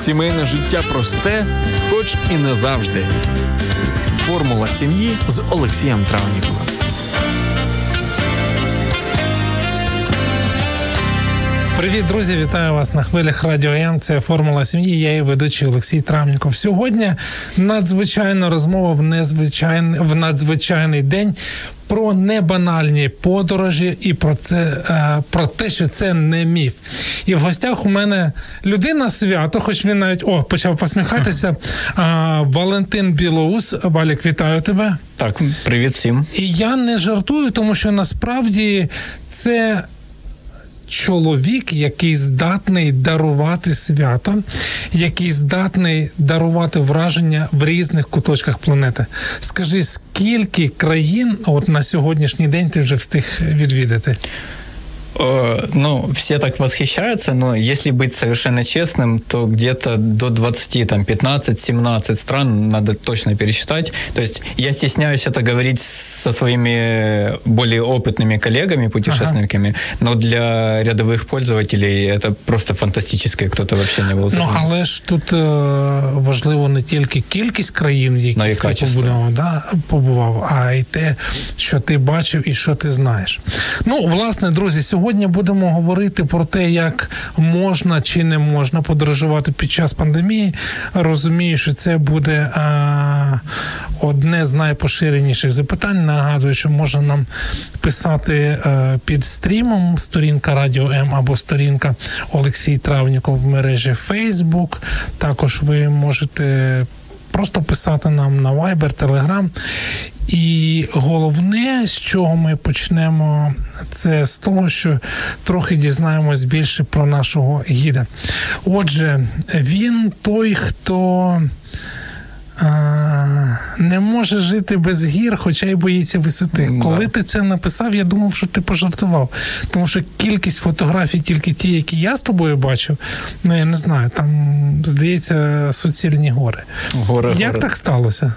Сімейне життя просте, хоч і не завжди. Формула сім'ї з Олексієм Травніковим. Привіт, друзі! Вітаю вас на хвилях Радіо М. Це формула сім'ї. Я її ведучий Олексій Травніков. Сьогодні надзвичайна розмова в незвичайний в надзвичайний день. Про небанальні подорожі і про це е, про те, що це не міф. І в гостях у мене людина свято, хоч він навіть о почав посміхатися. А, Валентин Білоус. Валік, вітаю тебе. Так, привіт всім. І я не жартую, тому що насправді це чоловік, який здатний дарувати свято, який здатний дарувати враження в різних куточках планети. Скажи, скільки країн от на сьогоднішній день ти вже встиг відвідати? Э, ну, все так восхищаются, но если быть совершенно честным, то где-то до 20, там, 15-17 стран надо точно пересчитать. То есть я стесняюсь это говорить со своими более опытными коллегами, путешественниками, ага. но для рядовых пользователей это просто фантастическое, кто-то вообще не був. Ну, але ж тут е, важливо не тільки кількість країн, в яких ти побудував, да, побував, а й те, що ти бачив і що ти знаєш. Ну, власне, друзі, сьогодні Сьогодні будемо говорити про те, як можна чи не можна подорожувати під час пандемії. Розумію, що це буде а, одне з найпоширеніших запитань. Нагадую, що можна нам писати а, е, під стрімом сторінка Радіо М або сторінка Олексій Травніков в мережі Facebook. Також ви можете. Просто писати нам на Viber, Telegram. І головне, з чого ми почнемо, це з того, що трохи дізнаємось більше про нашого гіда. Отже, він той, хто Не може жити без гір, хоча й боїться висоти. Да. Коли ти це написав, я думав, що ти пожартував. Тому що кількість фотографій, тільки ті, які я з тобою бачив, ну я не знаю, там здається суцільні гори. Гори, Як гори. так сталося?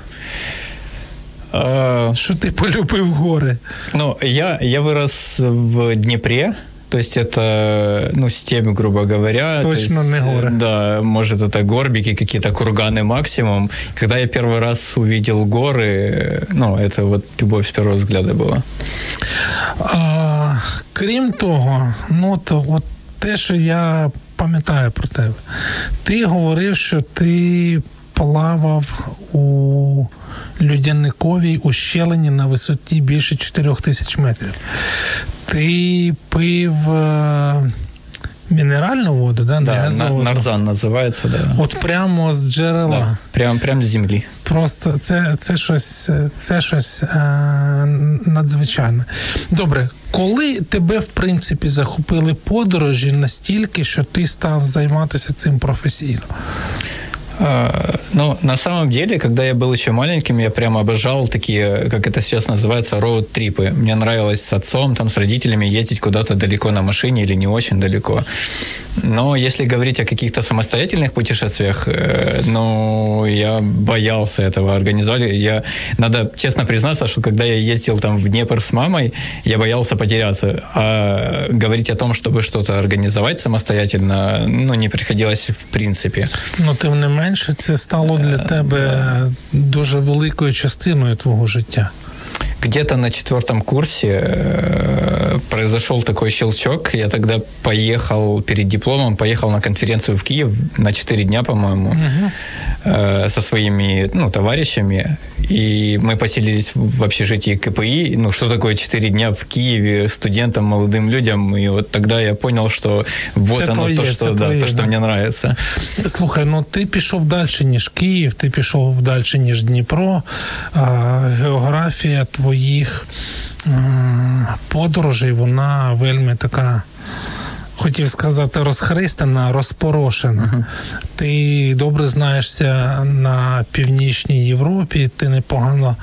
Что ты полюбив горы? Ну, я, я вырос в Днепре, то есть это, ну, степь, грубо говоря. Точно есть, не горы. Да, может, это горбики, какие-то курганы максимум. Когда я первый раз увидел горы, ну, это вот любовь с первого взгляда была. А, крім того, ну, то от те, що я пам'ятаю про тебе, ти говорив, що ти плавав у людяниковій ущелині на висоті більше 4 тисяч метрів. Ти пив. Е, мінеральну воду, да? Да, не нарзан називається, да. От прямо з джерела. Да, прямо, прямо з землі. Просто це це щось це щось е, надзвичайне. Добре, коли тебе, в принципі, захопили подорожі настільки, що ти став займатися цим професійно? А, ну, на самом деле, когда я был еще маленьким, я прямо обожал такие, как это сейчас называется, роуд-трипы. Мне нравилось с отцом, там, с родителями ездить куда-то далеко на машине или не очень далеко. Но если говорить о каких-то самостоятельных путешествиях, э, ну, я боялся этого организовать. Я, надо честно признаться, что когда я ездил там в Днепр с мамой, я боялся потеряться. А говорить о том, чтобы что-то организовать самостоятельно, ну, не приходилось в принципе. Ну, тим не менше, це стало для тебе дуже великою частиною твого життя. Где-то на четвертом курсе э, произошел такой щелчок. Я тогда поехал перед дипломом, поехал на конференцию в Киев на 4 дня, по-моему, угу. э, со своими ну, товарищами. И мы поселились в общежитии КПИ. Ну, что такое 4 дня в Киеве студентам, молодым людям? И вот тогда я понял, что вот це оно, твоє, то, что, да, твоє, то, что да. мне нравится. Слухай, ну ти пішов далі, ніж Київ, ти пішов далі, ніж Дніпро. А, географія твоїх подорожей, вона вельми така хотів сказати, розхристана, розпорошена. Uh-huh. Ти добре знаєшся на північній Європі, ти непогано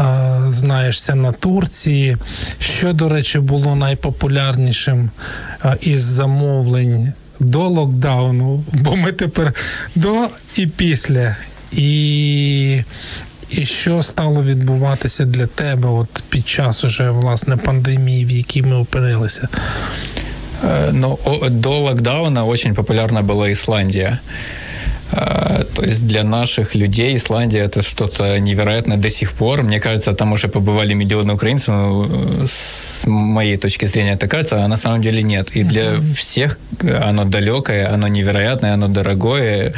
е, знаєшся на Турції. Що, до речі, було найпопулярнішим е, із замовлень до локдауну, бо ми тепер до і після. І і що стало відбуватися для тебе от під час уже власне пандемії, в якій ми опинилися? Ну, до локдауна очень популярна была Исландия. А, то есть для наших людей Исландия это что-то невероятное до сих пор. Мне кажется, там уже побывали миллионы украинцев. Ну, с моей точки зрения это кажется, а на самом деле нет. И для всех оно далекое, оно невероятное, оно дорогое.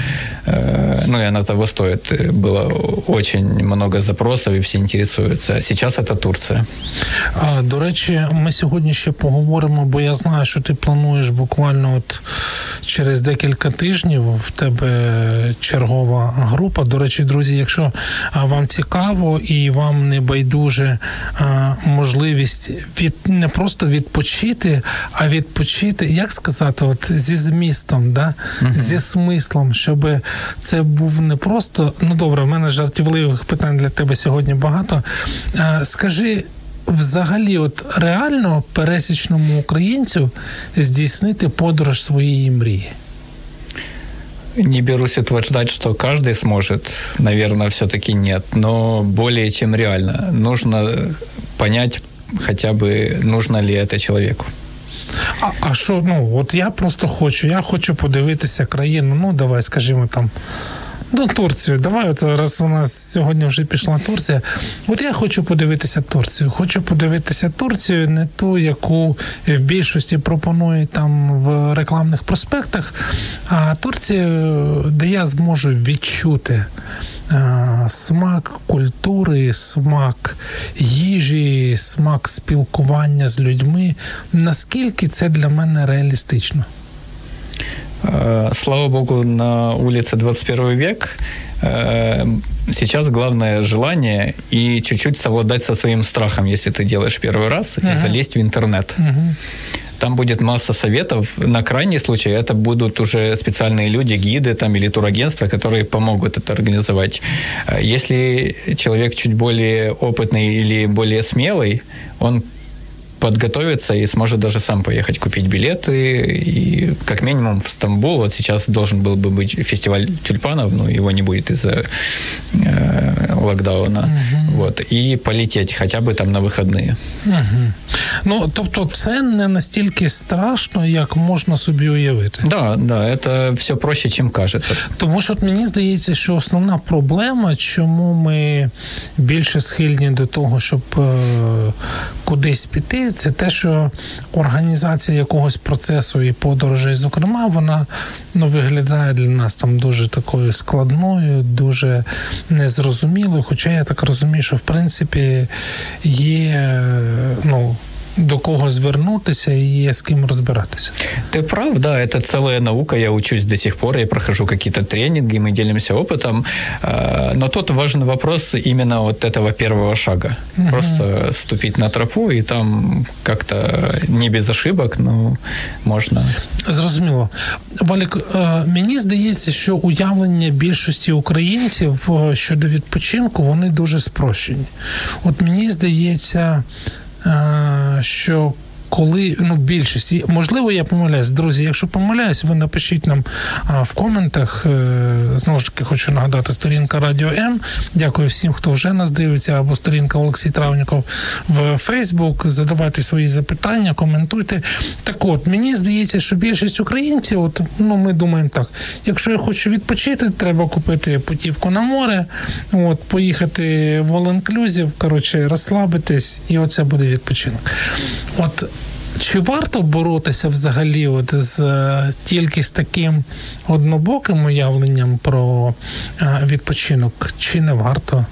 Э, ну и оно того стоит. Было очень много запросов, и всі інтересуються. Сейчас это Турція. А, До речі, ми сьогодні ще поговоримо, бо я знаю, що ти плануєш буквально от через декілька тижнів в тебе чергова група. До речі, друзі, якщо вам цікаво і вам не байдуже можливість від не просто відпочити, а відпочити, як сказати, от зі змістом, да? uh зі смислом, щоб це був не просто. Ну добре, в мене жартівливих питань для тебе сьогодні багато. Скажи. Взагалі, от реально пересічному українцю здійснити подорож своєї мрії. Не берусь утверждать, что каждый сможет. Наверное, все-таки нет. Но более чем реально. Нужно понять хотя бы, нужно ли это человеку. А а що, ну, от я просто хочу, я хочу подивитися країну, ну давай, скажімо там. Ну, Турцію. Давай, от раз у нас сьогодні вже пішла Турція. От я хочу подивитися Турцію. Хочу подивитися Турцію, не ту, яку в більшості пропонують там в рекламних проспектах, а Турцію, де я зможу відчути. Смак культури, смак їжі, смак спілкування з людьми. Наскільки це для мене реалістично? Э, слава богу, на улице 21 век. Э, сейчас главное желание и чуть-чуть совладать со своим страхом, если ты делаешь первый раз, uh-huh. и залезть в интернет. Uh-huh. Там будет масса советов. На крайний случай это будут уже специальные люди, гиды там, или турагентства, которые помогут это организовать. Э, если человек чуть более опытный или более смелый, он подготовиться и сможет даже сам поехать купить билеты. И как минимум в Стамбул. Вот сейчас должен был бы быть фестиваль тюльпанов, но его не будет из-за э, локдауна. Угу. Вот. І полетіти хоча б там на вихідні. Угу. Ну, тобто, це не настільки страшно, як можна собі уявити. Да, да, це все проще, чим кажеться. Тому що мені здається, що основна проблема, чому ми більше схильні до того, щоб е, кудись піти, це те, що організація якогось процесу і подорожей, зокрема, вона ну, виглядає для нас там дуже такою складною, дуже незрозумілою. Хоча я так розумію, що в принципі є ну до кого звернутися і є з ким розбиратися. Ты прав, да, это целая наука, я учусь до сих пор, я прохожу какие-то тренинги, мы делимся опытом, но тут важный вопрос именно вот этого первого шага. Угу. Просто ступить на тропу и там как-то не без ошибок, но можна. Зрозуміло. Валік, мені здається, що уявлення більшості українців щодо відпочинку, вони дуже спрощені. От мені здається, що коли ну більшість, можливо, я помиляюсь, друзі. Якщо помиляюсь, ви напишіть нам в коментах. Е, знову ж таки, хочу нагадати сторінка Радіо М. Дякую всім, хто вже нас дивиться, або сторінка Олексій Травніков в Фейсбук. Задавайте свої запитання, коментуйте. Так, от мені здається, що більшість українців, от ну ми думаємо так: якщо я хочу відпочити, треба купити путівку на море, от поїхати в all коротше, розслабитись, і оце буде відпочинок. От чи варто боротися взагалі от з е, тільки з таким однобоким уявленням про е, відпочинок, чи не варто?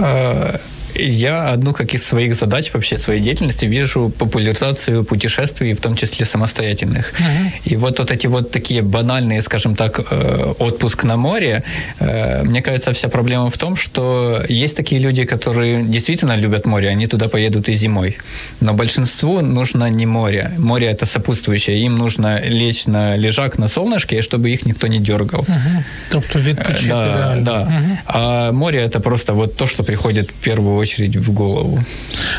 Е, я одну как из своих задач вообще своей деятельности вижу популяризацию путешествий, в том числе самостоятельных. Uh-huh. И вот, вот эти вот такие банальные, скажем так, э, отпуск на море, э, мне кажется, вся проблема в том, что есть такие люди, которые действительно любят море, они туда поедут и зимой. Но большинству нужно не море. Море это сопутствующее. Им нужно лечь на лежак на солнышке, чтобы их никто не дергал. Uh-huh. Тобто відпочити да, реально. Да. Uh-huh. А море это просто вот то, что приходит в первую очередь в голову.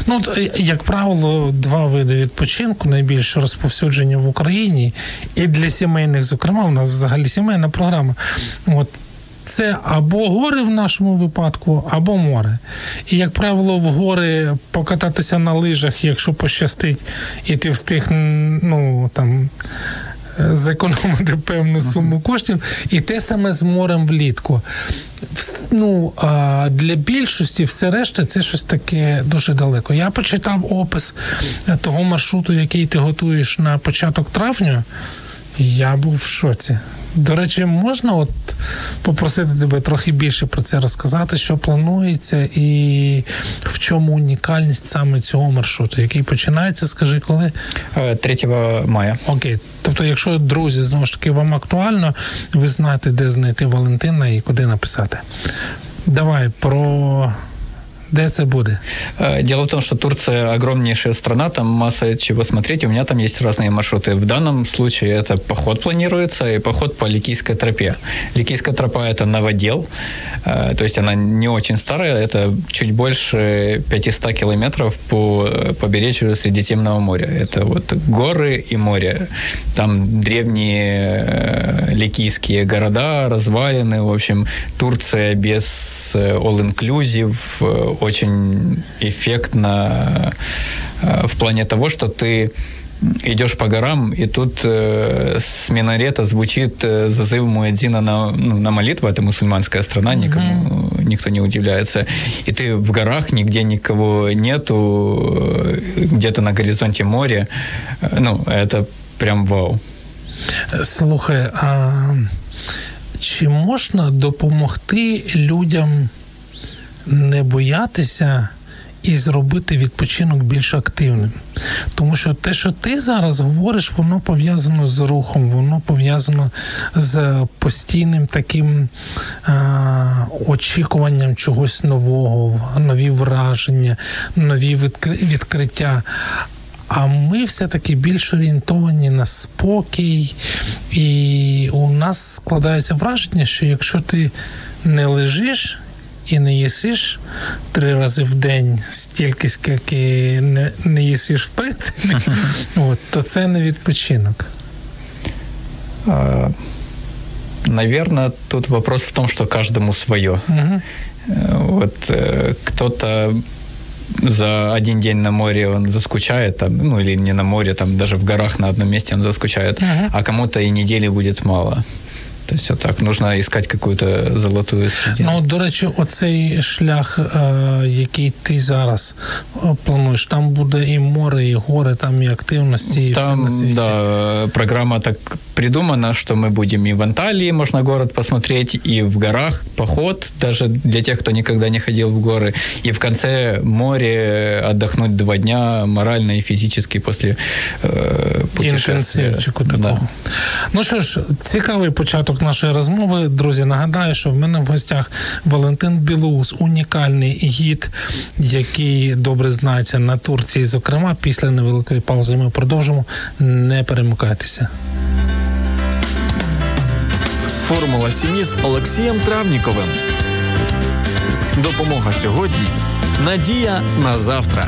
Ну, як правило, два види відпочинку найбільш розповсюджені в Україні, і для сімейних, зокрема, у нас взагалі сімейна програма. От це або гори в нашому випадку, або море. І, як правило, в гори покататися на лижах, якщо пощастить, і ти встиг ну, там, зекономити певну суму коштів, і те саме з морем влітку. Ну, Для більшості все решта це щось таке дуже далеко. Я почитав опис того маршруту, який ти готуєш на початок травня. Я був в шоці. До речі, можна от попросити тебе трохи більше про це розказати, що планується, і в чому унікальність саме цього маршруту, який починається, скажи, коли? 3 е, мая. Окей. Тобто, якщо друзі знову ж таки вам актуально, ви знаєте, де знайти Валентина і куди написати. Давай про Де это будет? Дело в том, что Турция огромнейшая страна, там масса чего смотреть, у меня там есть разные маршруты. В данном случае это поход планируется и поход по Ликийской тропе. Ликийская тропа – это новодел, то есть она не очень старая, это чуть больше 500 километров по побережью Средиземного моря. Это вот горы и море. Там древние ликийские города, развалины, в общем, Турция без all-inclusive, очень эффектно э, в плане того, что ты идешь по горам, и тут э, с минарета звучит э, зазыв Муэдзина на, ну, на молитву, это мусульманская страна, никому, mm-hmm. никто не удивляется. И ты в горах, нигде никого нету, э, где-то на горизонте море. Ну, это прям вау. Слухай, а чи можна допомогти людям не боятися і зробити відпочинок більш активним. Тому що те, що ти зараз говориш, воно пов'язано з рухом, воно пов'язано з постійним таким а, очікуванням чогось нового, нові враження, нові відкриття. А ми все-таки більш орієнтовані на спокій, і у нас складається враження, що якщо ти не лежиш і не їсиш три рази в день стільки, скільки не, не їсиш в принципі, от, то це не відпочинок. Наверное, тут вопрос в том, что каждому свое. Угу. Вот э, кто-то за один день на море он заскучает, там, ну или не на море, там даже в горах на одном месте он заскучает, uh а кому-то и недели будет мало. Тобто, отак, нужно искать какую-то золотую середину. Ну, до речі, оцей шлях, е, який ти зараз е, плануєш, там буде і море, і гори, там і активності, і там, все на світі. Да, программа так придумана, что мы будем и в Анталии, можно город посмотреть, и в горах поход, даже для тех, кто никогда не ходил в горы, и в конце море отдохнуть два дня морально и физически после э, путешествия. такого. Да. Ну що ж, цікавий початок нашої розмови. Друзі, нагадаю, що в мене в гостях Валентин Білоус, унікальний гід, який добре знається на Турції. Зокрема, після невеликої паузи ми продовжимо. Не перемикайтеся. Формула сім'ї з Олексієм Травніковим. Допомога сьогодні. Надія на завтра.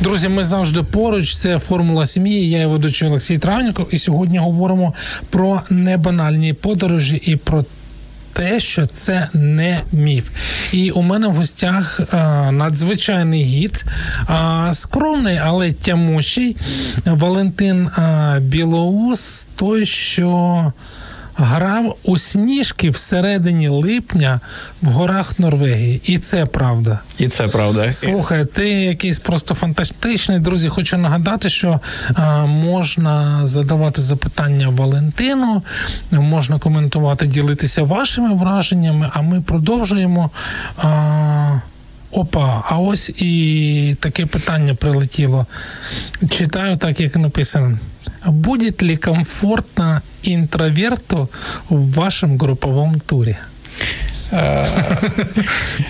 Друзі, ми завжди поруч. Це формула сім'ї. Я ведучий Олексій Травніков. І сьогодні говоримо про небанальні подорожі і про. Те, що це не міф, і у мене в гостях а, надзвичайний гід, а, скромний, але тямущий Валентин а, Білоус, той, що грав у сніжки всередині липня в горах Норвегії. І це правда. І це правда. Слухай, ти якийсь просто фантастичний. Друзі, хочу нагадати, що а, можна задавати запитання Валентину, можна коментувати, ділитися вашими враженнями, а ми продовжуємо. А, Опа, а ось і таке питання прилетіло. Читаю так, як написано. Будет ли комфортно интроверту в вашем групповом туре?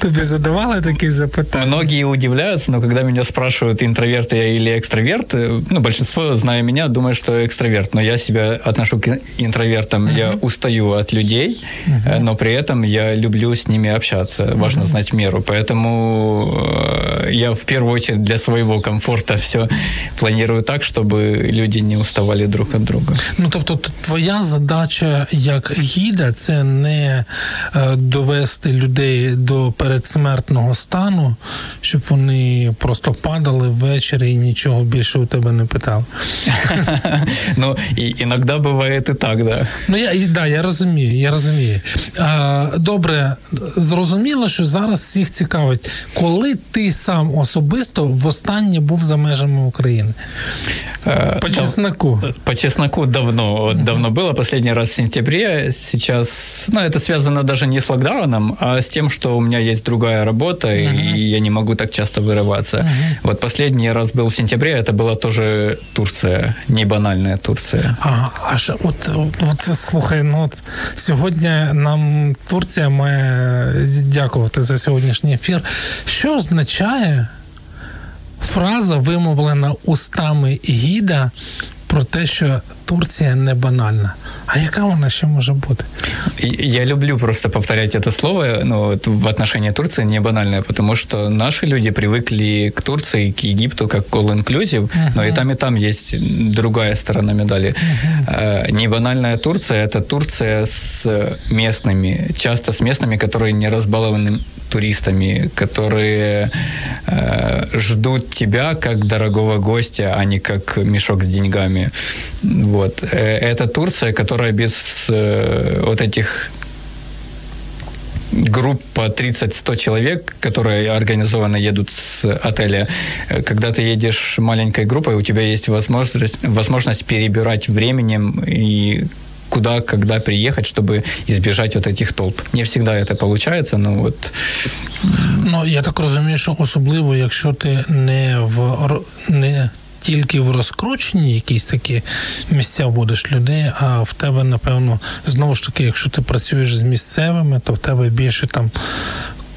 Тебе задавали такие запытания? Многие удивляются, но когда меня спрашивают, интроверт я или экстраверт, ну, большинство, зная меня, думает, что экстраверт, но я себя отношу к интровертам. Я устаю от людей, uh-huh. но при этом я люблю с ними общаться. Важно знать меру. Поэтому я в первую очередь для своего комфорта все планирую так, чтобы люди не уставали друг от друга. Ну, тобто, твоя задача як гіда це не довести довести людей до передсмертного стану, щоб вони просто падали ввечері і нічого більше у тебе не питали. Ну, іноді буває і так, да. Ну, я да, я розумію, я розумію. Добре, зрозуміло, що зараз всіх цікавить, коли ти сам особисто востаннє був за межами України? По чесноку. По чесноку давно. Давно было. Последний раз в сентябре. Сейчас, ну, это связано даже не с локдауном, регионам, а с тем, что у меня есть другая работа, uh-huh. и я не могу так часто вырываться. Uh-huh. Вот последний раз был в сентябре, это была тоже Турция, не банальная Турция. Ага, а що, от, от слухай, ну от сьогодні нам Турція має дякувати за сьогоднішній ефір. Що означає фраза, вимовлена устами гіда про те, що Турція не банальна. А яка вона ще може бути? Я люблю просто повторять это слово ну, в отношении Турции не банальное, потому что наши люди привыкли к Турции, к Египту как all-inclusive, uh-huh. но и там, и там есть другая сторона медали. Uh-huh. Не банальная Турция – это Турция с местными, часто с местными, которые не разбалованы туристами, которые э, ждут тебя как дорогого гостя, а не как мешок с деньгами. Вот. Э, это Турция, которая без э, вот этих групп по 30-100 человек, которые организованно едут с отеля. Э, когда ты едешь маленькой группой, у тебя есть возможность, возможность перебирать временем и куда, когда приехать, чтобы избежать вот этих толп. Не всегда это получается, но вот... Ну, я так розумію, що особливо, якщо ти не в не тільки в розкрученні якісь такі місця вводиш людей, а в тебе, напевно, знову ж таки, якщо ти працюєш з місцевими, то в тебе більше там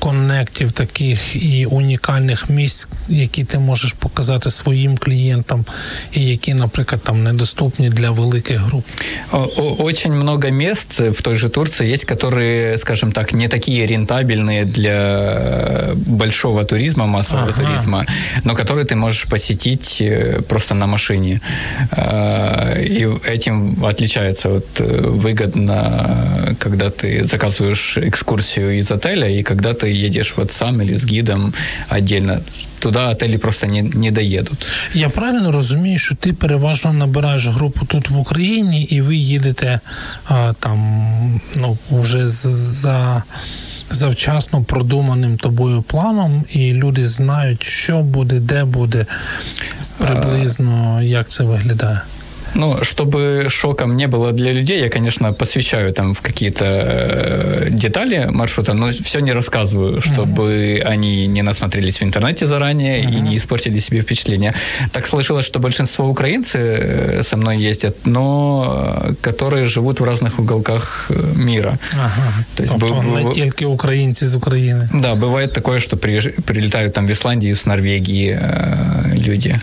коннектів таких і унікальних місць, які ти можеш показати своїм клієнтам, і які, наприклад, там недоступні для великих груп. Очень много мест в той же Турции есть, которые, скажем так, не такие рентабельные для большого туризма, массового ага. туризма, но которые ты можешь посетить э, просто на машине. Э, и этим отличается вот э, выгодно, когда ты заказываешь экскурсию из отеля и когда ты едешь вот сам или с гидом отдельно. Туди отелі просто не не доїдуть. Я правильно розумію, що ти переважно набираєш групу тут в Україні, і ви їдете а, там ну, вже за завчасно продуманим тобою планом, і люди знають, що буде, де буде, приблизно як це виглядає. Ну, чтобы шоком не было для людей, я, конечно, посвящаю там в какие-то э, детали маршрута, но все не рассказываю, чтобы uh-huh. они не насмотрелись в интернете заранее uh-huh. и не испортили себе впечатление. Так сложилось, что большинство украинцы э, со мной ездят, но э, которые живут в разных уголках мира. Ага. То есть тобто б- не тільки українці з України. Да, бывает такое, что при, прилетают там в Исландию, с Норвегии э, люди.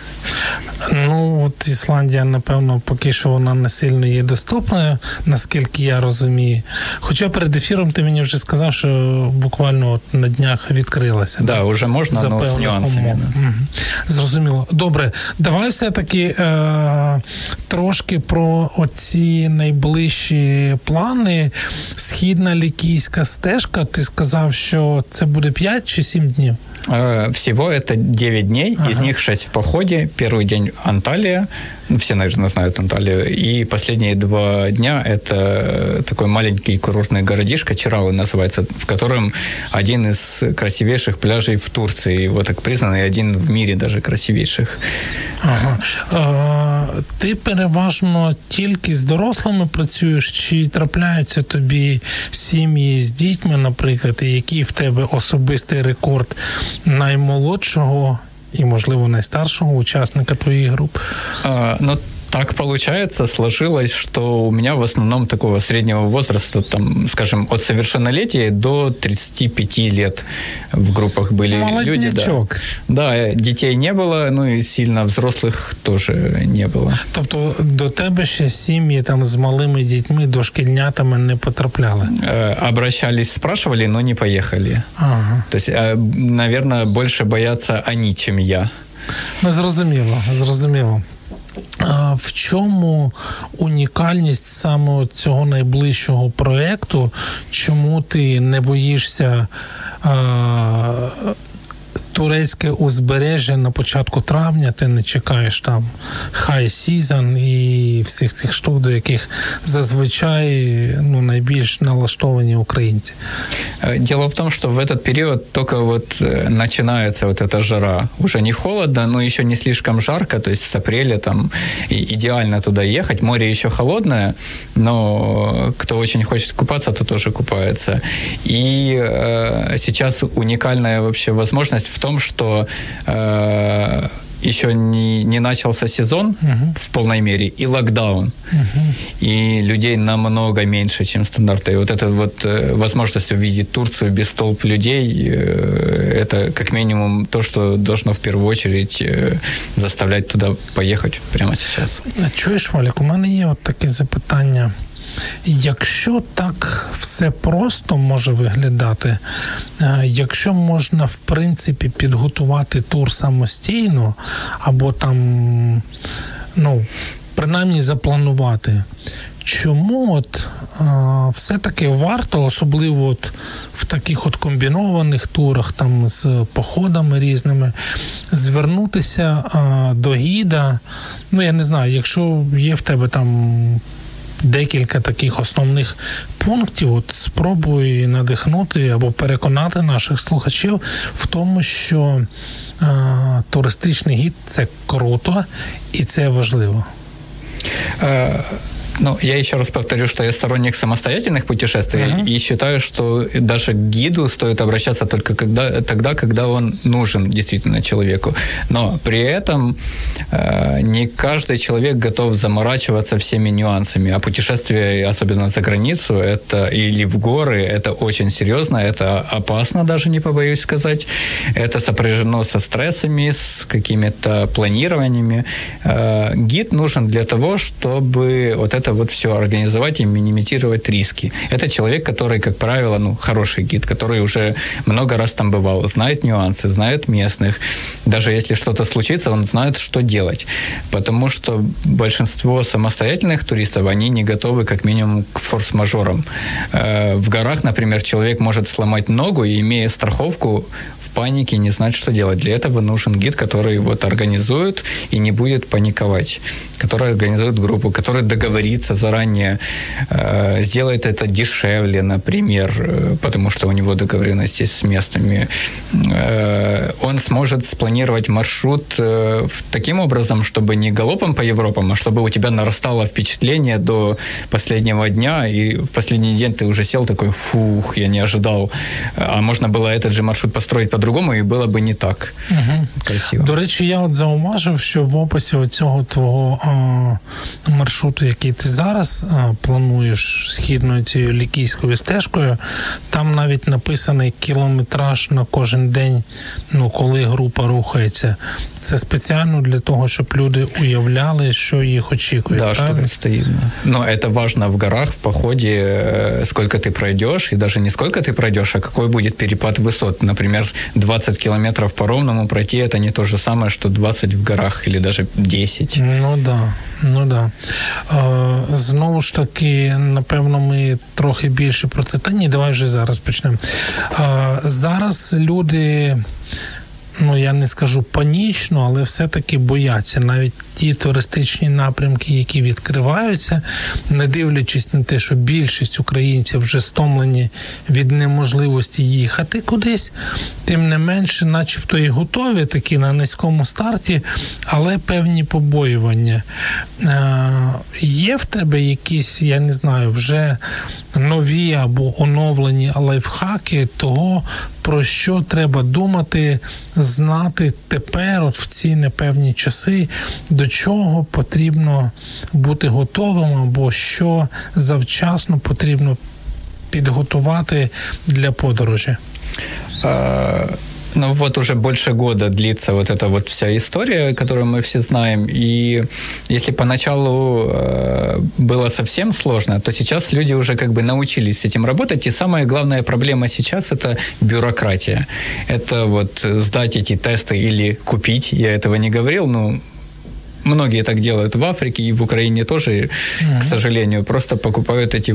Ну, от Ісландія, напевно, поки що вона не сильно є доступною, наскільки я розумію. Хоча перед ефіром ти мені вже сказав, що буквально от на днях відкрилася. Да, так? вже можна, але з нюансами. Угу. Зрозуміло. Добре, давай все-таки е- трошки про оці найближчі плани. Східна лікійська стежка. Ти сказав, що це буде 5 чи 7 днів? Э, всего это 9 дней, ага. из них 6 в походе. Первый день Анталия, ну, все, наверное, знают Анталию. И последние два дня это такой маленький курортный городишко, Чиралы называется, в котором один из красивейших пляжей в Турции. Его так признан, и один в мире даже красивейших. Ага. А, ти переважно тільки з дорослими працюєш, чи трапляються тобі сім'ї з дітьми, наприклад, і який в тебе особистий рекорд наймолодшого і, можливо, найстаршого учасника твоїх групи? А, ну, так получается, сложилось, что у меня в основном такого среднего возраста, там, скажем, от совершеннолетия до 35 лет в группах были люди. Да. да, детей не было, ну и сильно взрослых тоже не было. Тобто до тебе ще сім'ї там з малими дітьми, дошкільнятами не потрапляли? Э, обращались, спрашивали, но не поехали. Ага. То есть, э, наверное, больше боятся они, чем я. Ну, зрозуміло, зрозуміло. В чому унікальність саме цього найближчого проєкту? Чому ти не боїшся турецьке узбережжя на початку травня, ти не чекаєш там хай сізон і всіх цих штук, до яких зазвичай ну, найбільш налаштовані українці. Э, дело в том, что в этот период только вот э, начинается вот эта жара. Уже не холодно, но еще не слишком жарко, то есть с апреля там идеально туда ехать. Море еще холодное, но кто очень хочет купаться, то тоже купается. И э, сейчас уникальная вообще возможность в том, что э, еще не, не начался сезон uh-huh. в полной мере и локдаун. Uh-huh. И людей намного меньше, чем стандарты. И вот эта вот э, возможность увидеть Турцию без толп людей, э, это как минимум то, что должно в первую очередь э, заставлять туда поехать прямо сейчас. Чуєш, Валік, у мене є от таке запитання. Якщо так все просто може виглядати, е, якщо можна в принципі підготувати тур самостійно, або там, ну, принаймні запланувати, чому от а, все-таки варто, особливо от в таких от комбінованих турах, там з походами різними, звернутися а, до гіда. Ну, я не знаю, якщо є в тебе там декілька таких основних пунктів. От спробуй надихнути або переконати наших слухачів в тому, що е, туристичний гід це круто і це важливо. Е, Ну, я еще раз повторю, что я сторонник самостоятельных путешествий uh-huh. и считаю, что даже к гиду стоит обращаться только когда, тогда, когда он нужен действительно человеку. Но при этом э, не каждый человек готов заморачиваться всеми нюансами. А путешествие, особенно за границу, это или в горы, это очень серьезно, это опасно, даже не побоюсь сказать. Это сопряжено со стрессами, с какими-то планированиями. Э, гид нужен для того, чтобы вот это это вот все организовать и минимизировать риски. Это человек, который, как правило, ну, хороший гид, который уже много раз там бывал, знает нюансы, знает местных. Даже если что-то случится, он знает, что делать. Потому что большинство самостоятельных туристов, они не готовы как минимум к форс-мажорам. Э, в горах, например, человек может сломать ногу, и имея страховку, панике, не знать, что делать. Для этого нужен гид, который вот организует и не будет паниковать, который организует группу, который договорится заранее, э, сделает это дешевле, например, э, потому что у него договоренности с местными. Э, он сможет спланировать маршрут э, таким образом, чтобы не галопом по Европам, а чтобы у тебя нарастало впечатление до последнего дня, и в последний день ты уже сел такой, фух, я не ожидал. А можно было этот же маршрут построить по по-другому, і було б не так угу. красиво. До речі, я от зауважив, що в описі цього твого а, маршруту, який ти зараз а, плануєш східною цією лікійською стежкою, там навіть написаний кілометраж на кожен день, ну коли група рухається. Це спеціально для того, щоб люди уявляли, що їх очікує. Да, что предстоит. Но это важно в горах, в походе, э, сколько ты пройдешь, и даже не сколько ты пройдешь, а какой будет перепад высот. Например, 20 километров по ровному пройти это не то же самое, что 20 в горах или даже 10. Ну да, ну да. Знову ж таки, напевно, ми трохи більше про це. Та ні, давай вже зараз почнемо. Зараз люди ну я не скажу панічно, але все-таки бояться навіть ті туристичні напрямки, які відкриваються, не дивлячись на те, що більшість українців вже стомлені від неможливості їхати кудись, тим не менше, начебто, і готові такі на низькому старті, але певні побоювання. Е, Є в тебе якісь, я не знаю, вже нові або оновлені лайфхаки того, про що треба думати, знати тепер, от в ці непевні часи, до чого потрібно бути готовим, або що завчасно потрібно підготувати для подорожі. Ну вот уже больше года длится вот эта вот вся история, которую мы все знаем. И если поначалу э, было совсем сложно, то сейчас люди уже как бы научились с этим работать. И самая главная проблема сейчас это бюрократия. Это вот сдать эти тесты или купить. Я этого не говорил, но Многие так делают в Африке и в Украине тоже, mm-hmm. к сожалению, просто покупают эти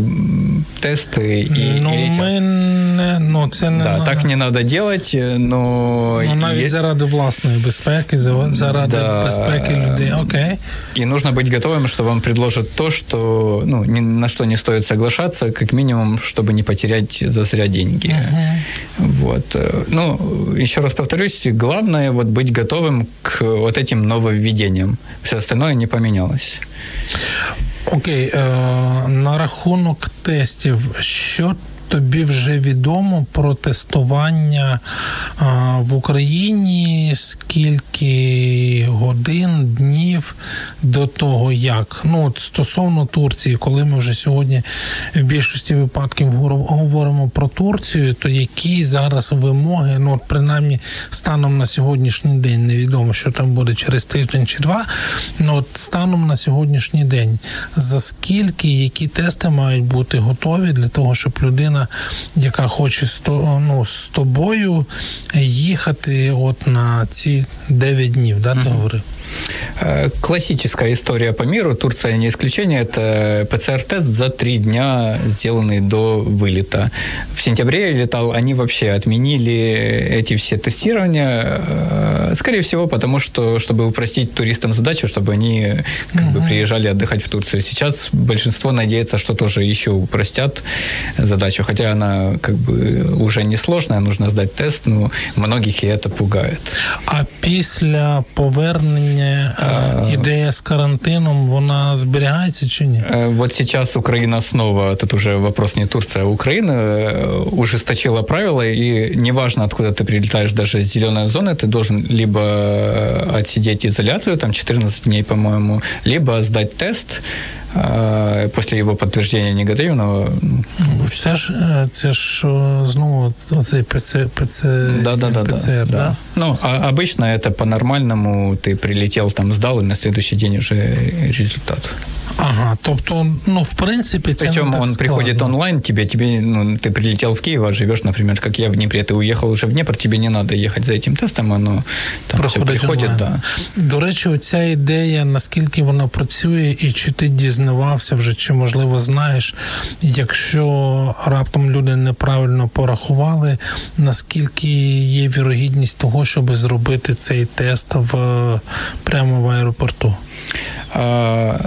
тесты и, ну, и летят. Ми не, ну, це не да, на... так не надо делать, но... Ну, навіть є... заради власної безпеки, заради да. безпеки людей, окей. И нужно быть готовым, что вам предложат то, что, ну, ни на что не стоит соглашаться, как минимум, чтобы не потерять зазря деньги. Uh-huh. Вот. Ну, еще раз повторюсь, главное вот быть готовым к вот этим нововведениям Все остальное не поменялось. Окей, е, на рахунок тестів, що тобі вже відомо про тестування в Україні, скільки годин, днів до того, як ну от стосовно Турції, коли ми вже сьогодні в більшості випадків говоримо про Турцію, то які зараз вимоги, ну от принаймні станом на сьогоднішній день, невідомо, що там буде через тиждень чи два. Ну от станом на сьогоднішній день, за скільки які тести мають бути готові для того, щоб людина людина, яка хоче ну, з тобою їхати от на ці 9 днів, да, ти mm-hmm. говорив? Классическая история по миру, Турция не исключение, это ПЦР-тест за три дня, сделанный до вылета. В сентябре летал, они вообще отменили эти все тестирования, э, скорее всего, потому что, чтобы упростить туристам задачу, чтобы они как угу. бы приезжали отдыхать в Турцию. Сейчас большинство надеется, что тоже еще упростят задачу, хотя она как бы уже не сложная, нужно сдать тест, но многих и это пугает. А после повернення питання, ідея з карантином, вона зберігається чи ні? Вот сейчас Украина снова, тут уже вопрос не Турция, а Украина э, ужесточила правила, и неважно, откуда ты прилетаешь, даже из зеленой зоны, ты должен либо отсидеть изоляцию, там 14 дней, по-моему, либо сдать тест, Після його підтвердження негативного. Це ж це ж знову цей ПЦ, ПЦ, да, да, да, ПЦР, да, да? Ну, а обычно это по-нормальному, ты прилетел, там сдал, и на следующий день уже результат. Ага, тобто, ну, в принципе, це Причем он приходит онлайн, тебе, тебе, ну, ты прилетел в Киев, а живешь, например, как я в Днепре, ты уехал уже в Днепр, тебе не надо ехать за этим тестом, оно там все приходит, да. До речі, ця ідея, наскільки вона працює, і чи ти дізнавався вже, чи, можливо, знаєш, якщо раптом люди неправильно порахували, наскільки є вірогідність того, щоб зробити цей тест в прямо в аеропорту? А,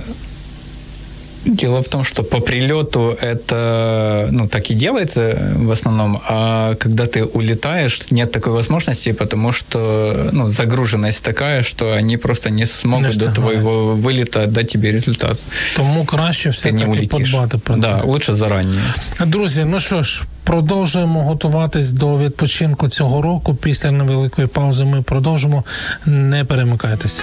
Дело в том, что по прилету это, ну, так и делается в основном, а когда ты улетаешь, нет такой возможности, потому что, ну, загруженность такая, что они просто не смогут не до твоего вылета дать тебе результат. Тому краще все-таки подбати про це. Да, лучше зарані. Друзі, ну що ж, продовжуємо готуватись до відпочинку цього року. Після невеликої паузи ми продовжимо. Не перемикайтеся.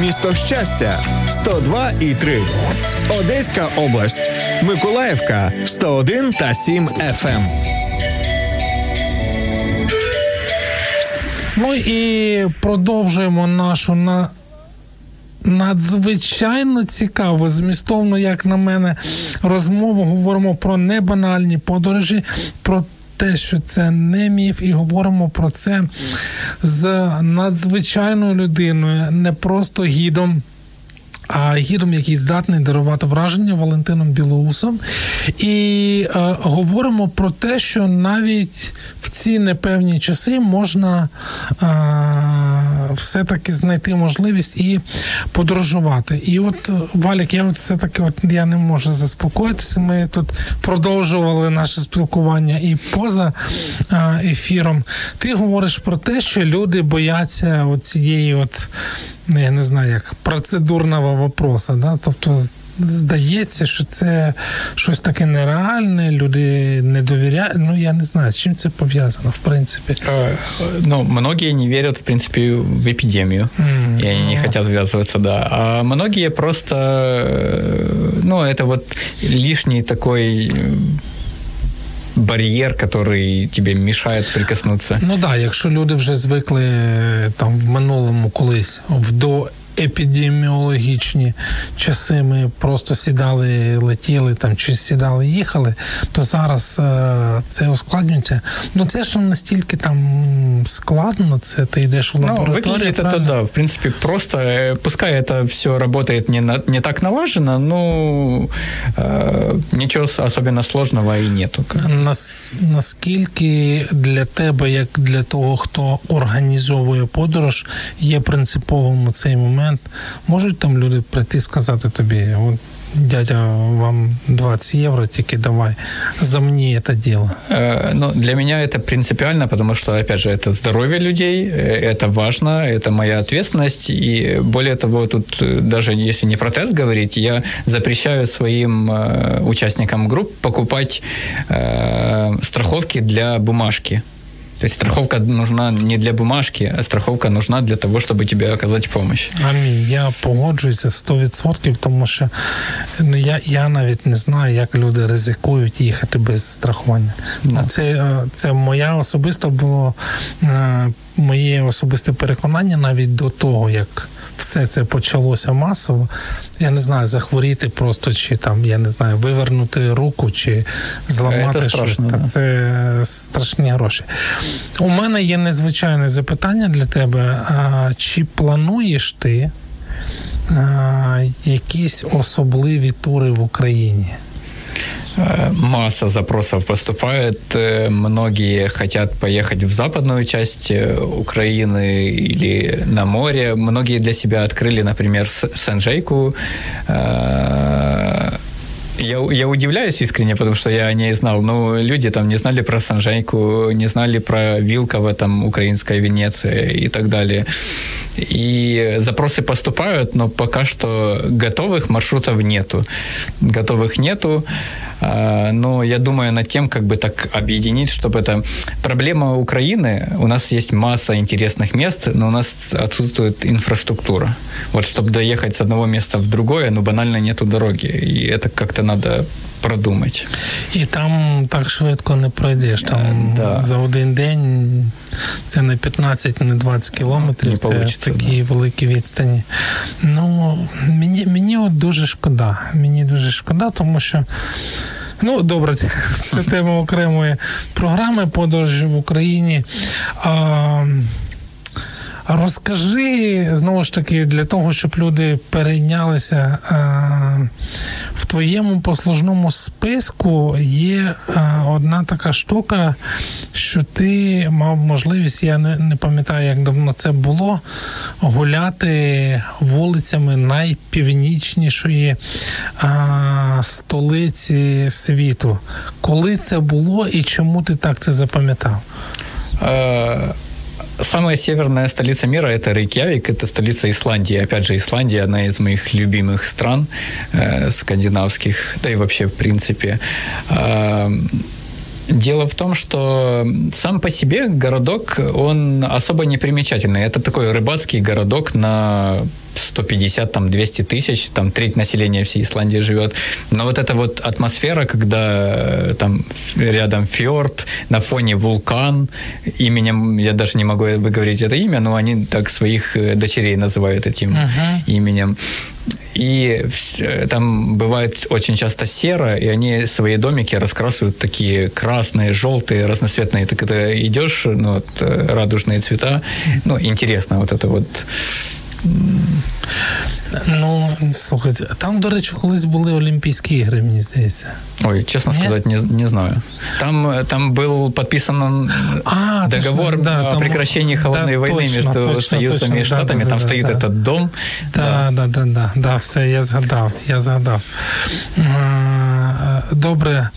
Місто Щастя 102 і 3. Одеська область. Миколаївка 101 та 7 FM. Ну і продовжуємо нашу на. Надзвичайно цікаво, змістовно, як на мене, розмову говоримо про небанальні подорожі, про те, що це не міф, і говоримо про це з надзвичайною людиною, не просто гідом а гідом, який здатний дарувати враження Валентином Білоусом. І е, говоримо про те, що навіть в ці непевні часи можна е, все-таки знайти можливість і подорожувати. І от Валік, я все-таки от я не можу заспокоїтися. Ми тут продовжували наше спілкування і поза е, ефіром. Ти говориш про те, що люди бояться цієї от. Ну, я не знаю, як процедурного вопроса. Да? Тобто, здається, що це щось таке нереальне, люди не довіряють. Ну, я не знаю, з чим це пов'язано, в принципі. Ну, многие не верят, в принципе, в эпидемию. Mm-hmm. И они не хотят связываться, да. А многие просто, ну, это вот лишний такой бар'єр, який тобі мішає прикоснутися. Ну так, да, якщо люди вже звикли там в минулому колись в до епідеміологічні часи ми просто сідали, летіли там чи сідали, їхали, то зараз е, це ускладнюється. Ну це ж настільки там складно, це ти йдеш в лабораторію. Ну, это, да, в принципі, просто, э, пускай это все работает не, на, не так налажено, ну э, нічого особенно сложного і нету. Нас, наскільки для тебе, як для того, хто організовує подорож, є принциповим цей момент момент можуть там люди прийти і сказати тобі, от дядя, вам 20 евро, тільки давай, за мне это дело. Э, ну, для меня это принципиально, потому что, опять же, это здоровье людей, э, это важно, это моя ответственность, и более того, тут э, даже если не про тест говорить, я запрещаю своим участникам групп покупать э, страховки для бумажки. То есть страховка нужна не для бумажки, а страховка нужна для того, чтобы тебе оказать помощь. Амінь. Я погоджуюся 100%, тому що ну, я я навіть не знаю, як люди ризикують їхати без страхування. No. Це е, це моя особисто було е, моє особисте переконання навіть до того, як все це почалося масово. Я не знаю, захворіти просто, чи там, я не знаю, вивернути руку, чи зламати це щось. Та да. Це страшні гроші. У мене є незвичайне запитання для тебе. А, Чи плануєш ти а, якісь особливі тури в Україні? Э, масса запросов поступает. Э, многие хотят поехать в западную часть э, Украины или на море. Многие для себя открыли, например, Санжейку. Я, я удивляюсь искренне, потому что я не знал. Ну, люди там не знали про Санжейку, не знали про Вилково, там, украинская Венеция и так далее. И запросы поступают, но пока что готовых маршрутов нету. Готовых нету. А, но я думаю над тем, как бы так объединить, чтобы это... Проблема Украины, у нас есть масса интересных мест, но у нас отсутствует инфраструктура. Вот чтобы доехать с одного места в другое, ну банально нету дороги. И это как-то надо продумати. І там так швидко не пройдеш. Там да. за один день це не 15, не 20 кілометрів. Не це такі да. великі відстані. Ну, мені мені от дуже шкода. Мені дуже шкода, тому що Ну, добре, це, це тема окремої програми подорожі в Україні. А, Розкажи знову ж таки для того, щоб люди перейнялися в твоєму послужному списку є одна така штука, що ти мав можливість, я не, пам'ятаю, як давно це було, гуляти вулицями найпівнічнішої а, столиці світу. Коли це було і чому ти так це запам'ятав? Е, Самая северная столица мира это Рейкьявик, это столица Исландии. Опять же, Исландия одна из моих любимых стран э, скандинавских, да и вообще в принципе. Э, Дело в том, что сам по себе городок, он особо не примечательный. Это такой рыбацкий городок на 150, там, 200 тысяч, там, треть населения всей Исландии живет. Но вот эта вот атмосфера, когда э, там рядом фьорд, на фоне вулкан, именем, я даже не могу выговорить это имя, но они так своих э, дочерей называют этим uh-huh. именем. И э, там бывает очень часто серо, и они свои домики раскрасывают такие красные, желтые, разноцветные. Ты когда идешь, ну, вот, радужные цвета, ну, интересно вот это вот Ну, слухайте, там, до речі, колись були Олімпійські ігри, мені здається. Ой, честно Нет? сказать, не, не знаю. Там, там был подписан а, договор точно, да, о там, прекращении холодной да, войны точно, между точно, Союзом точно, и Штатами. Да, там да, стоит да. этот дом. Да, да, да, да, да, все, я згадав, я згадав. Добре.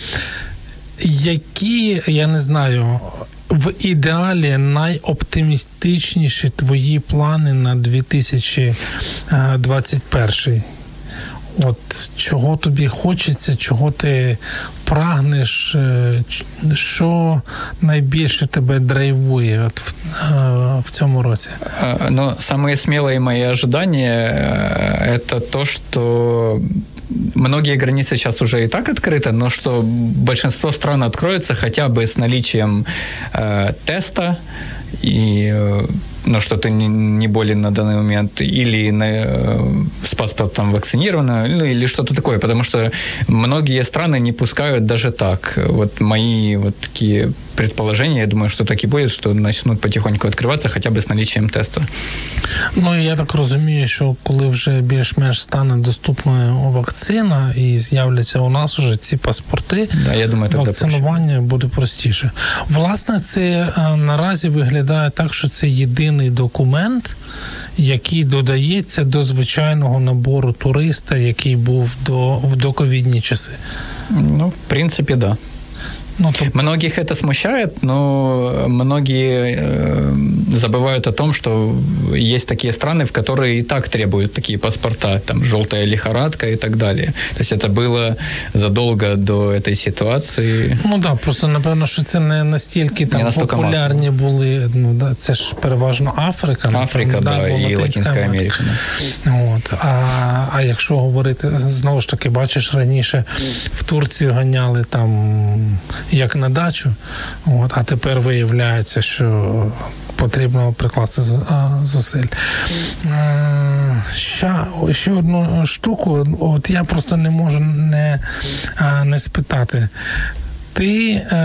Які, я не знаю, в ідеалі найоптимістичніші твої плани на 2021? От чого тобі хочеться, чого ти прагнеш, е, що найбільше тебе драйвує от в, е, в цьому році? Ну, самые смелые мои ожидания – это то, что Многие границы сейчас уже и так открыты, но что большинство стран откроется хотя бы с наличием э, теста и э, ну, что ты не, не болен на данный момент, или на, э, с паспортом вакцинировано, ну, или что-то такое, потому что многие страны не пускают даже так. Вот мои вот такие предположения, я думаю, что так и будет, что начнут потихоньку відкриватися хоча б з наличием теста. Ну я так розумію, що коли вже більш-менш стане доступною вакцина і з'являться у нас уже ці паспорти, да, я думаю, вакцинування буде простіше. Власне, це е, наразі виглядає так, що це єдиний документ, який додається до звичайного набору туриста, який був до в доковідні часи. Ну, в принципі, да. Ну, то... Многих это смущает, но многие э, забывают о том, что есть такие страны, в которые и так требуют такие паспорта, там желтая лихорадка и так далее. То есть это было задолго до этой ситуації. Ну да, просто напевно, що це не настільки там не популярні масово. були. Ну да, це ж переважно Африка, Африка, напевно, да, і Латинська Америка. Америка. От. А а якщо говорити знову ж таки, бачиш раніше в Турцію ганяли там як на дачу, от, а тепер виявляється, що потрібно прикласти зусиль. Ще ще одну штуку, от я просто не можу не, не спитати. Ти е,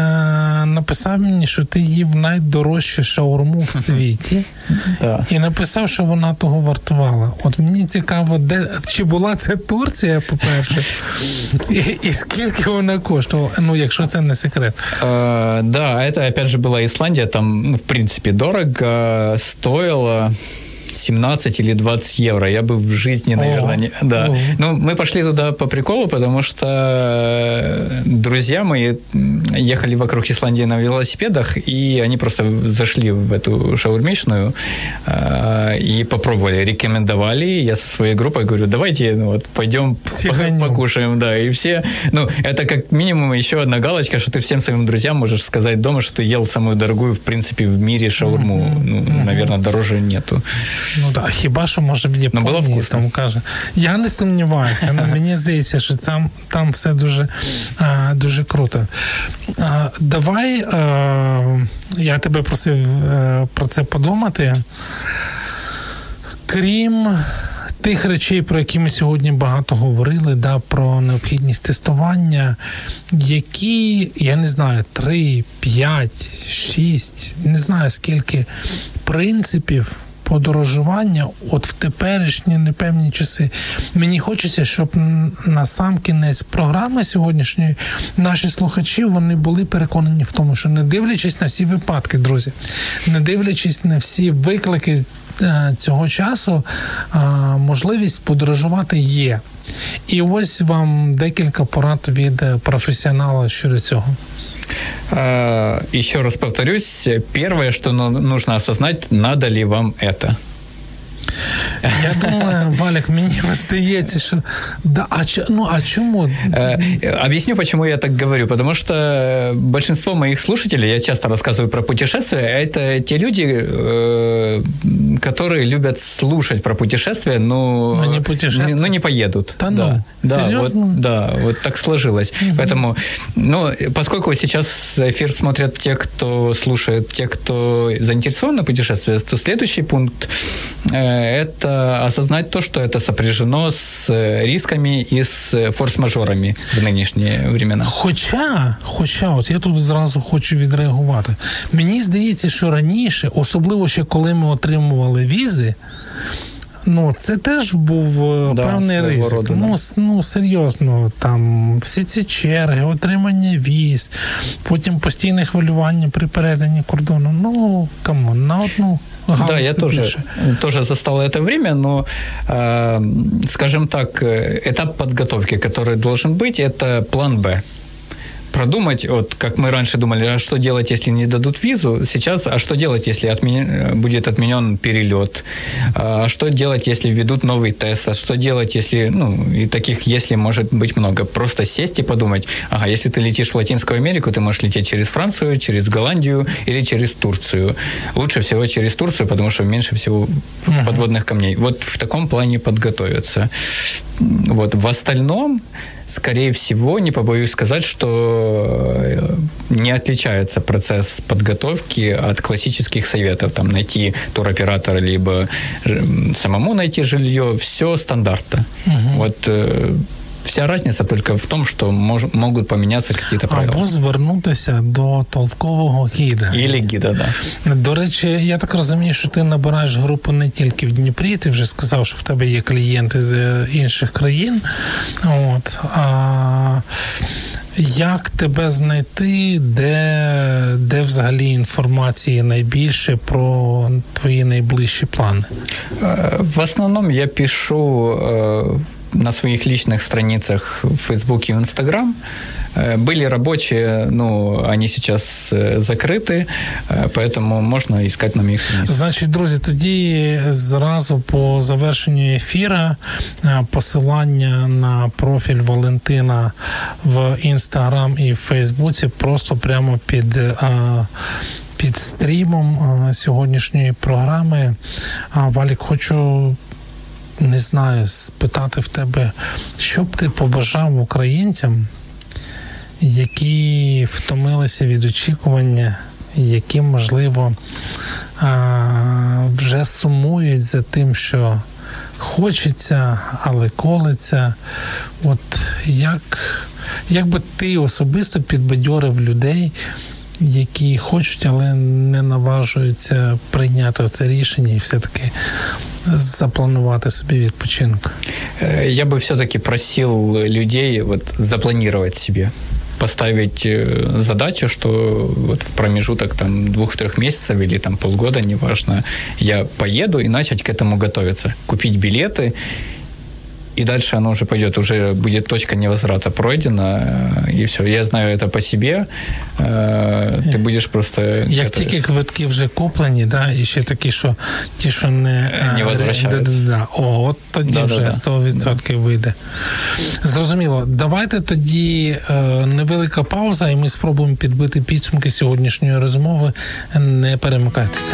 написав мені, що ти їв найдорожчу шаурму в світі, і написав, що вона того вартувала. От мені цікаво, де чи була це Турція, по-перше, і, і скільки вона коштувала, ну якщо це не секрет. Е, да, це опять же була Ісландія, там, ну, в принципі, дорого стоило. 17 или 20 евро. Я бы в жизни, наверное, не... Да. Ну, мы пошли туда по приколу, потому что э, друзья мои ехали вокруг Исландии на велосипедах, и они просто зашли в эту шаурмичную э, и попробовали, рекомендовали. Я со своей группой говорю, давайте ну, вот, пойдем покушаем. Да, и все... Ну, это как минимум еще одна галочка, что ты всем своим друзьям можешь сказать дома, что ты ел самую дорогую, в принципе, в мире шаурму. Mm-hmm. Ну, mm-hmm. наверное, дороже нету. Ну так, хіба що може в Японії там каже. Я не сумніваюся, але мені здається, що там там все дуже а, дуже круто. А, Давай а, я тебе просив а, е, про це подумати. Крім тих речей, про які ми сьогодні багато говорили, да, про необхідність тестування, які, я не знаю, 3, 5, 6, не знаю скільки принципів подорожування, от в теперішні непевні часи. Мені хочеться, щоб на сам кінець програми сьогоднішньої наші слухачі вони були переконані в тому, що не дивлячись на всі випадки, друзі, не дивлячись на всі виклики е, цього часу, е, можливість подорожувати є. І ось вам декілька порад від професіонала щодо цього. А, еще раз повторюсь, первое, что нужно осознать, надо ли вам это. Я думаю, Валик, мені здається, що да, а ну а чому? Э, объясню, почему я так говорю. Потому что большинство моих слушателей, я часто рассказываю про путешествия, это те люди, э, которые любят слушать про путешествия, но, но не путешествуют. Но не поедут. Да, ну, да, серьезно? Вот, да, вот так сложилось. Угу. Поэтому, ну, поскольку сейчас эфир смотрят те, кто слушает, те, кто заинтересован на путешествиях, то следующий пункт э, это осознать то, что это сопряжено с э, рисками и с э, форс-мажорами в нинішні времена. Хоча, хоча, от я тут зразу хочу відреагувати. Мені здається, що раніше, особливо ще коли ми отримували візи. Ну, це теж був е, да, певний ризик. Роду, ну, ну, серйозно, там всі ці черги, отримання віз, потім постійне хвилювання при перетині кордону. Ну, камон, на одну да, я тоже, тоже застал это время, но, э, скажем так, э, этап подготовки, который должен быть, это план Б продумать, вот как мы раньше думали, а что делать, если не дадут визу, сейчас, а что делать, если отмен... будет отменен перелет, а что делать, если введут новый тест, а что делать, если, ну, и таких если может быть много. Просто сесть и подумать, ага, если ты летишь в Латинскую Америку, ты можешь лететь через Францию, через Голландию или через Турцию. Лучше всего через Турцию, потому что меньше всего uh-huh. подводных камней. Вот в таком плане подготовиться. Вот. В остальном скорее всего, не побоюсь сказать, что э, не отличается процесс подготовки от классических советов. Там найти туроператора, либо самому найти жилье, все стандартно. Угу. Вот э, Вся разниця тільки в тому, що мож, можуть помінятися якісь правила. Або звернутися до толкового гіда. Ілі гіда, да. До речі, я так розумію, що ти набираєш групу не тільки в Дніпрі, ти вже сказав, що в тебе є клієнти з інших країн. От. А як тебе знайти, де де взагалі інформації найбільше про твої найближчі плани? Е, в основному я пишу е, на своих личных страницах в Фейсбуке и в Инстаграм. Э, были рабочие, ну, они сейчас э, закрыты, э, поэтому можна искать на моїх страницях. Значить, друзі, тоді зразу по завершенню ефіра посилання на профіль Валентина в Інстаграм і в Фейсбуці просто прямо під. Під стрімом сьогоднішньої програми Валік, хочу не знаю, спитати в тебе, що б ти побажав українцям, які втомилися від очікування, які, можливо, вже сумують за тим, що хочеться, але колиться. От як, як би ти особисто підбадьорив людей, які хочуть, але не наважуються прийняти це рішення і все-таки запланувати собі відпочинок? Э, я бы все-таки просил людей вот запланировать себе поставить э, задачу, что вот в промежуток там двух-трех месяцев или там полгода, неважно, я поеду и начать к этому готовиться. Купить билеты и дальше оно уже пойдет, уже будет точка невозврата пройдена, и все. Я знаю это по себе. Э, ты будеш просто. Як тільки квитки вже куплені, да, і ще такі, що ті, що не, не возвращаються. Да, да. О, от тоді да, вже 100% да. вийде. Зрозуміло. Давайте тоді е, невелика пауза, і ми спробуємо підбити підсумки сьогоднішньої розмови. Не перемикайтеся.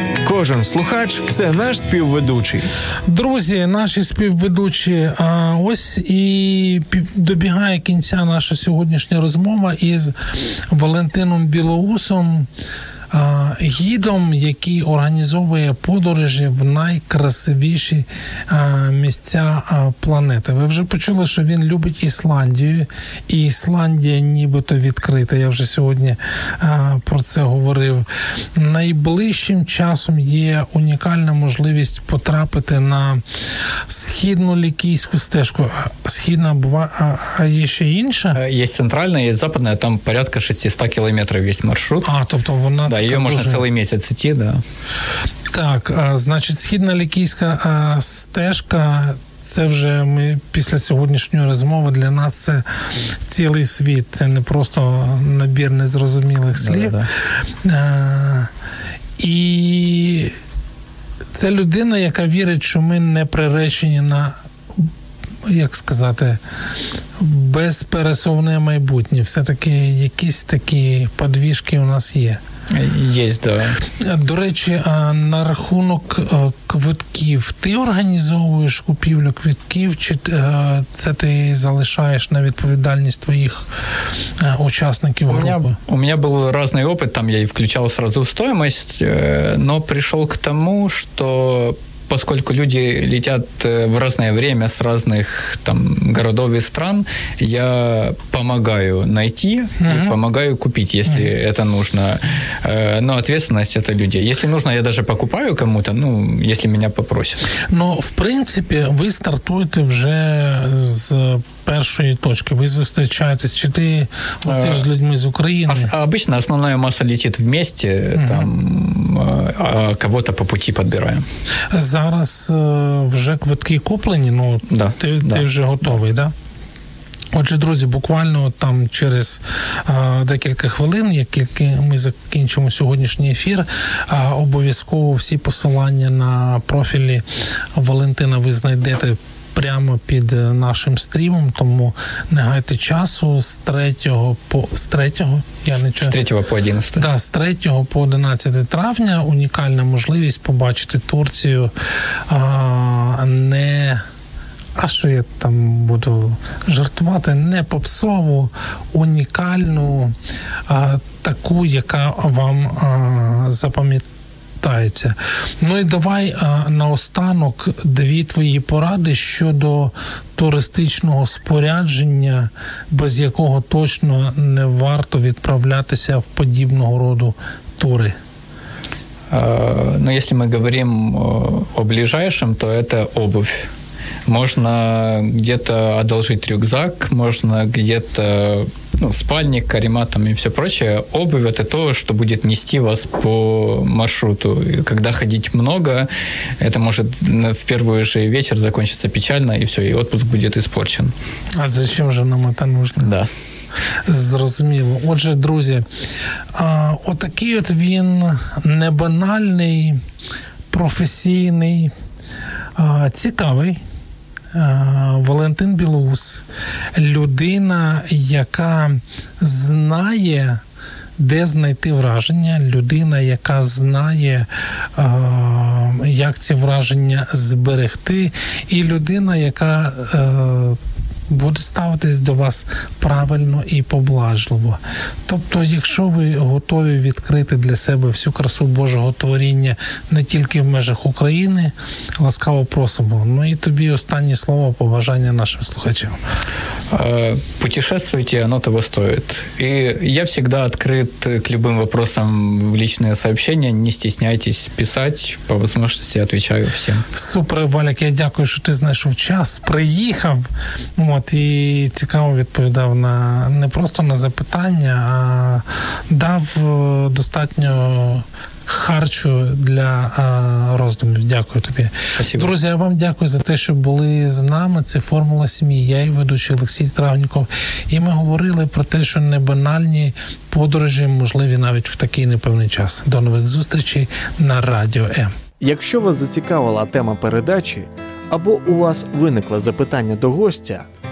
Кожен слухач це наш співведучий. Друзі, наші співведучі. А ось і добігає кінця наша сьогоднішня розмова із Валентином Білоусом гідом, який організовує подорожі в найкрасивіші місця планети. Ви вже почули, що він любить Ісландію, і Ісландія нібито відкрита. Я вже сьогодні про це говорив. Найближчим часом є унікальна можливість потрапити на східну лікійську стежку. Східна буває, а є ще інша? Є центральна, є западна, там порядка 600 кілометрів весь маршрут. А, тобто вона да, ее можно дуже... целый месяц идти, да. Так, а, значить, східна лікійська а, стежка. Це вже ми після сьогоднішньої розмови для нас це цілий світ. Це не просто набір незрозумілих слів. Да, да. А, і це людина, яка вірить, що ми не приречені на, як сказати, безпересовне майбутнє. Все-таки якісь такі подвіжки у нас є. Є, да. До речі, на рахунок е, квитків ти організовуєш купівлю квитків, чи е, це ти залишаєш на відповідальність твоїх е, учасників у групи? Меня, у меня был разный опыт, там я и включал сразу в стоимость, но пришел к тому, что Поскольку люди летят э, в разное время с разных там городов и стран, я помогаю найти mm-hmm. и помогаю купить, если mm-hmm. это нужно. Э, но ответственность это людей. Если нужно, я даже покупаю кому-то, ну, если меня попросят. Но, в принципе, вы стартуете вже з першої точки? Ви зустрічаєтесь? Чи ти летиш з людьми з України? А, обычно основная масса летит вместе, угу. там, а кого-то по пути подбираем. Зараз вже квитки куплені, ну да, ти, да. ти вже готовий. Да? Отже, друзі, буквально там через а, декілька хвилин, як ми закінчимо сьогоднішній ефір, а, обов'язково всі посилання на профілі Валентина ви знайдете прямо під е, нашим стрімом, тому не гайте часу з 3 по з 3, я не чую. З 3 по 11. Да, з 3 по 11 травня унікальна можливість побачити Турцію а, не. А що я там буду жартувати? Не попсову, унікальну, а, таку, яка вам а, запам'ятає повертається. Ну і давай а, наостанок дві твої поради щодо туристичного спорядження, без якого точно не варто відправлятися в подібного роду тури. Но если мы говорим о ближайшем, то это обувь. Можно где-то одолжить рюкзак, можно где-то ну, спальник, каремат там и все прочее. Обувь это то, что будет нести вас по маршруту. И когда ходить много, это может в первый же вечер закончиться печально, и все, и отпуск будет испорчен. А зачем же нам это нужно? Да. Зрозуміло. Отже, друзі, а, отакий от він небанальний, професійний, а, цікавий. Валентин Білоус, людина, яка знає, де знайти враження, людина, яка знає, як ці враження зберегти, і людина, яка е, буде ставитись до вас правильно і поблажливо. Тобто, якщо ви готові відкрити для себе всю красу Божого творіння не тільки в межах України, ласкаво просимо. Ну і тобі останнє слово побажання нашим слухачам. Путешествуйте, оно того стоит. И я всегда открыт к любым вопросам в личные сообщения. Не стесняйтесь писать. По возможности отвечаю всем. Супер, Валік, я дякую, що ти знайшов час, приїхав. От і цікаво відповідав на не просто на запитання, а дав достатньо харчу для а, роздумів. Дякую тобі. Спасибо. Друзі, я вам дякую за те, що були з нами. Це формула сім'ї. Я і ведучий Олексій Травніков. І ми говорили про те, що небанальні подорожі можливі навіть в такий непевний час. До нових зустрічей на радіо М. Якщо вас зацікавила тема передачі або у вас виникло запитання до гостя,